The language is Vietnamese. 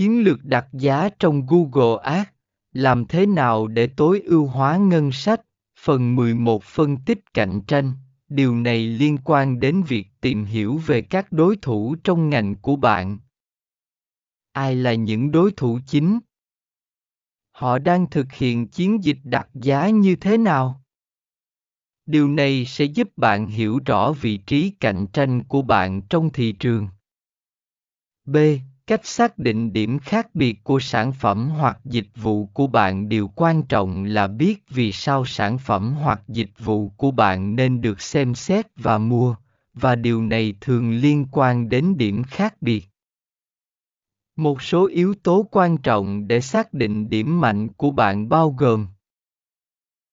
Chiến lược đặt giá trong Google Ads, làm thế nào để tối ưu hóa ngân sách? Phần 11 phân tích cạnh tranh, điều này liên quan đến việc tìm hiểu về các đối thủ trong ngành của bạn. Ai là những đối thủ chính? Họ đang thực hiện chiến dịch đặt giá như thế nào? Điều này sẽ giúp bạn hiểu rõ vị trí cạnh tranh của bạn trong thị trường. B. Cách xác định điểm khác biệt của sản phẩm hoặc dịch vụ của bạn điều quan trọng là biết vì sao sản phẩm hoặc dịch vụ của bạn nên được xem xét và mua, và điều này thường liên quan đến điểm khác biệt. Một số yếu tố quan trọng để xác định điểm mạnh của bạn bao gồm